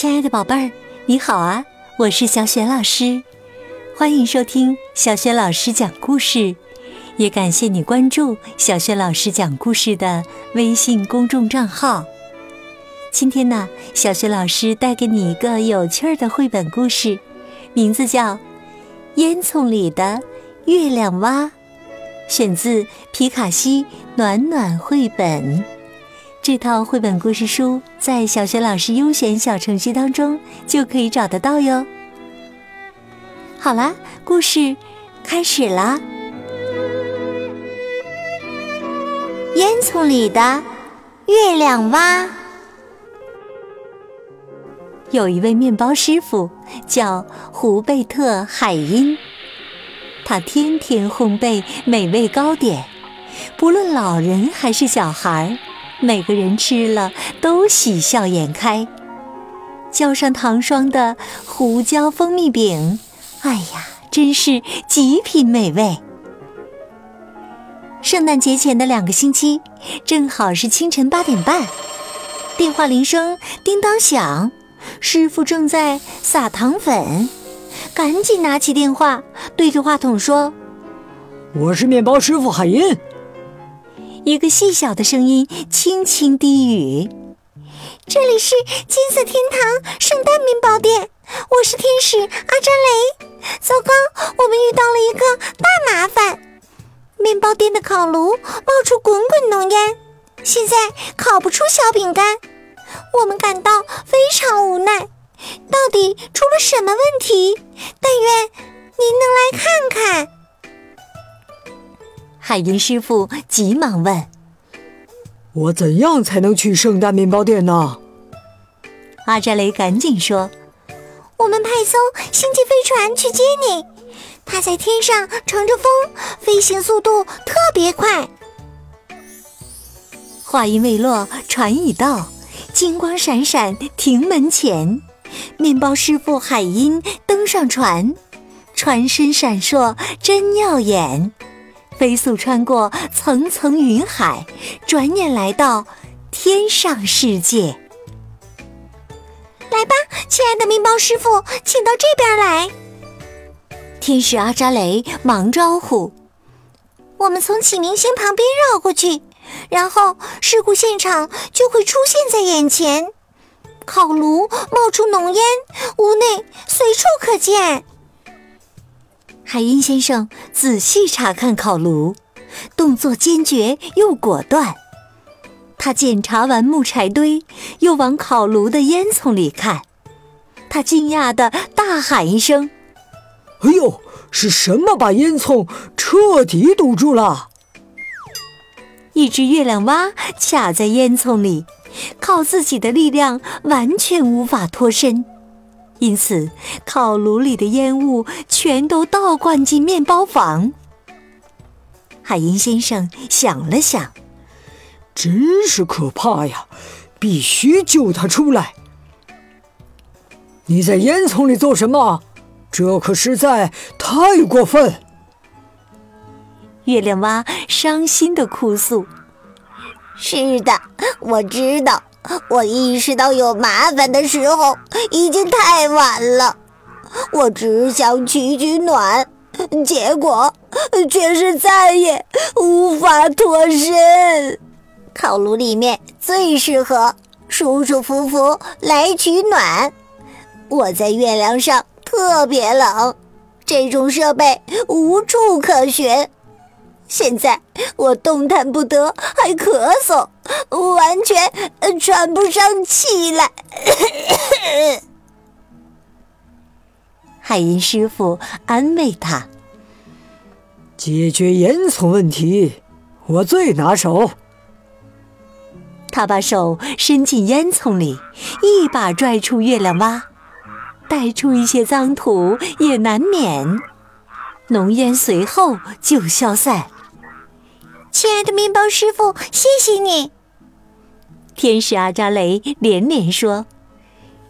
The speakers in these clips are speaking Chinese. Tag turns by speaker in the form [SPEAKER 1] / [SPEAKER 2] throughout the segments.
[SPEAKER 1] 亲爱的宝贝儿，你好啊！我是小雪老师，欢迎收听小雪老师讲故事，也感谢你关注小雪老师讲故事的微信公众账号。今天呢，小雪老师带给你一个有趣儿的绘本故事，名字叫《烟囱里的月亮蛙》，选自皮卡西暖暖绘本。这套绘本故事书在小学老师优选小程序当中就可以找得到哟。好啦，故事开始啦！
[SPEAKER 2] 烟囱里的月亮蛙。
[SPEAKER 1] 有一位面包师傅叫胡贝特海因，他天天烘焙美味糕点，不论老人还是小孩儿。每个人吃了都喜笑颜开，浇上糖霜的胡椒蜂蜜饼，哎呀，真是极品美味。圣诞节前的两个星期，正好是清晨八点半，电话铃声叮当响，师傅正在撒糖粉，赶紧拿起电话，对着话筒说：“
[SPEAKER 3] 我是面包师傅海因。”
[SPEAKER 1] 一个细小的声音轻轻低语：“
[SPEAKER 2] 这里是金色天堂圣诞面包店，我是天使阿扎雷。糟糕，我们遇到了一个大麻烦，面包店的烤炉冒出滚滚浓烟，现在烤不出小饼干，我们感到非常无奈。到底出了什么问题？但愿您能来看看。”
[SPEAKER 1] 海因师傅急忙问：“
[SPEAKER 3] 我怎样才能去圣诞面包店呢？”
[SPEAKER 1] 阿扎雷赶紧说：“
[SPEAKER 2] 我们派艘星际飞船去接你，它在天上乘着风，飞行速度特别快。”
[SPEAKER 1] 话音未落，船已到，金光闪闪停门前，面包师傅海因登上船，船身闪烁真耀眼。飞速穿过层层云海，转眼来到天上世界。
[SPEAKER 2] 来吧，亲爱的面包师傅，请到这边来。
[SPEAKER 1] 天使阿扎雷忙招呼：“
[SPEAKER 2] 我们从启明星旁边绕过去，然后事故现场就会出现在眼前。烤炉冒出浓烟，屋内随处可见。”
[SPEAKER 1] 海因先生仔细查看烤炉，动作坚决又果断。他检查完木柴堆，又往烤炉的烟囱里看。他惊讶地大喊一声：“
[SPEAKER 3] 哎呦，是什么把烟囱彻底堵住了？”
[SPEAKER 1] 一只月亮蛙卡在烟囱里，靠自己的力量完全无法脱身。因此，烤炉里的烟雾全都倒灌进面包房。海因先生想了想，
[SPEAKER 3] 真是可怕呀！必须救他出来。你在烟囱里做什么？这可实在太过分！
[SPEAKER 1] 月亮蛙伤心的哭诉：“
[SPEAKER 4] 是的，我知道。”我意识到有麻烦的时候已经太晚了，我只想取取暖，结果却是再也无法脱身。烤炉里面最适合舒舒服服来取暖。我在月亮上特别冷，这种设备无处可寻。现在我动弹不得，还咳嗽，完全喘不上气来。
[SPEAKER 1] 海因师傅安慰他：“
[SPEAKER 3] 解决烟囱问题，我最拿手。”
[SPEAKER 1] 他把手伸进烟囱里，一把拽出月亮蛙，带出一些脏土也难免。浓烟随后就消散。
[SPEAKER 2] 亲爱的面包师傅，谢谢你！
[SPEAKER 1] 天使阿扎雷连连说：“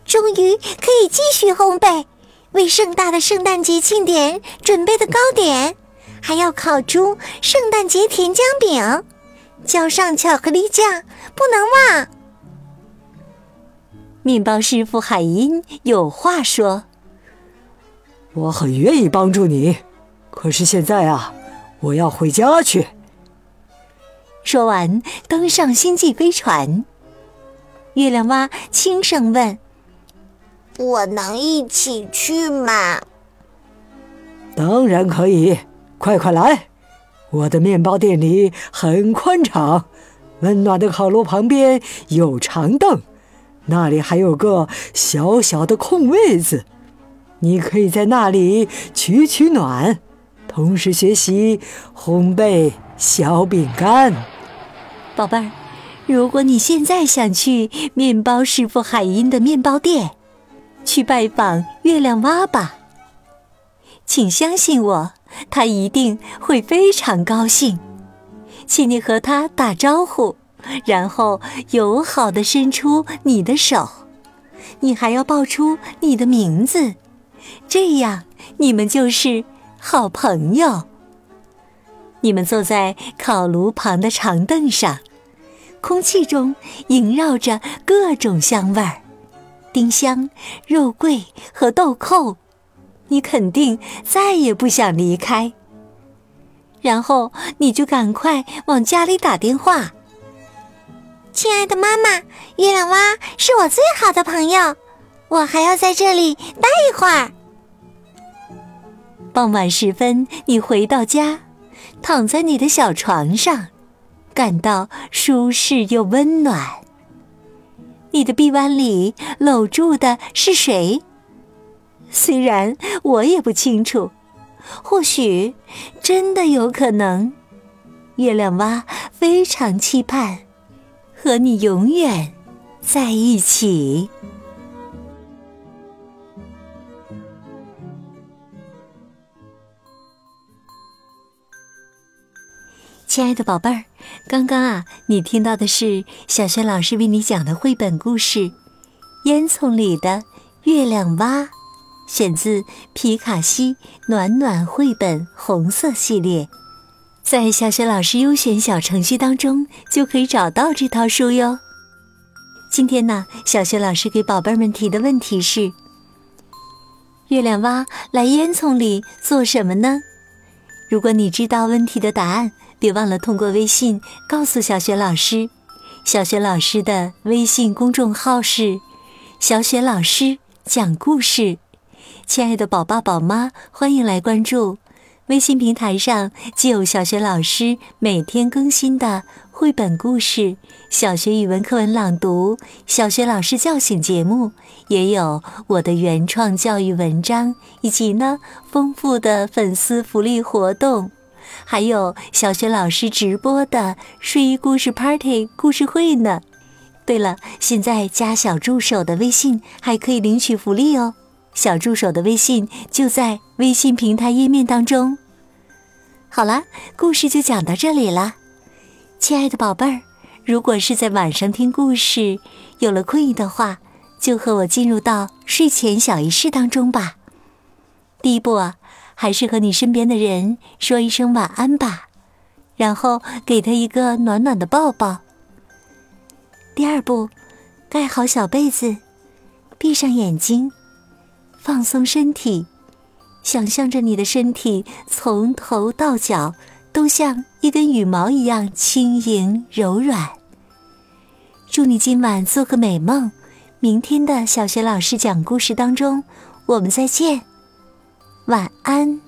[SPEAKER 2] 终于可以继续烘焙，为盛大的圣诞节庆典准备的糕点，还要烤出圣诞节甜浆饼，浇上巧克力酱，不能忘。”
[SPEAKER 1] 面包师傅海因有话说：“
[SPEAKER 3] 我很愿意帮助你，可是现在啊，我要回家去。”
[SPEAKER 1] 说完，登上星际飞船。月亮蛙轻声问：“
[SPEAKER 4] 我能一起去吗？”“
[SPEAKER 3] 当然可以，快快来！我的面包店里很宽敞，温暖的烤炉旁边有长凳，那里还有个小小的空位子，你可以在那里取取暖，同时学习烘焙小饼干。”
[SPEAKER 1] 宝贝儿，如果你现在想去面包师傅海因的面包店，去拜访月亮蛙吧，请相信我，他一定会非常高兴。请你和他打招呼，然后友好的伸出你的手，你还要报出你的名字，这样你们就是好朋友。你们坐在烤炉旁的长凳上。空气中萦绕着各种香味儿，丁香、肉桂和豆蔻，你肯定再也不想离开。然后你就赶快往家里打电话。
[SPEAKER 2] 亲爱的妈妈，月亮蛙是我最好的朋友，我还要在这里待一会儿。
[SPEAKER 1] 傍晚时分，你回到家，躺在你的小床上。感到舒适又温暖。你的臂弯里搂住的是谁？虽然我也不清楚，或许真的有可能。月亮蛙非常期盼和你永远在一起。亲爱的宝贝儿，刚刚啊，你听到的是小轩老师为你讲的绘本故事《烟囱里的月亮蛙》，选自皮卡西暖暖绘本红色系列，在小轩老师优选小程序当中就可以找到这套书哟。今天呢，小轩老师给宝贝们提的问题是：月亮蛙来烟囱里做什么呢？如果你知道问题的答案。别忘了通过微信告诉小雪老师，小雪老师的微信公众号是“小雪老师讲故事”。亲爱的宝爸宝妈，欢迎来关注。微信平台上既有小学老师每天更新的绘本故事、小学语文课文朗读、小学老师叫醒节目，也有我的原创教育文章，以及呢丰富的粉丝福利活动。还有小学老师直播的睡衣故事 Party 故事会呢。对了，现在加小助手的微信还可以领取福利哦。小助手的微信就在微信平台页面当中。好了，故事就讲到这里了。亲爱的宝贝儿，如果是在晚上听故事，有了困意的话，就和我进入到睡前小仪式当中吧。第一步啊。还是和你身边的人说一声晚安吧，然后给他一个暖暖的抱抱。第二步，盖好小被子，闭上眼睛，放松身体，想象着你的身体从头到脚都像一根羽毛一样轻盈柔软。祝你今晚做个美梦，明天的小学老师讲故事当中，我们再见。晚安。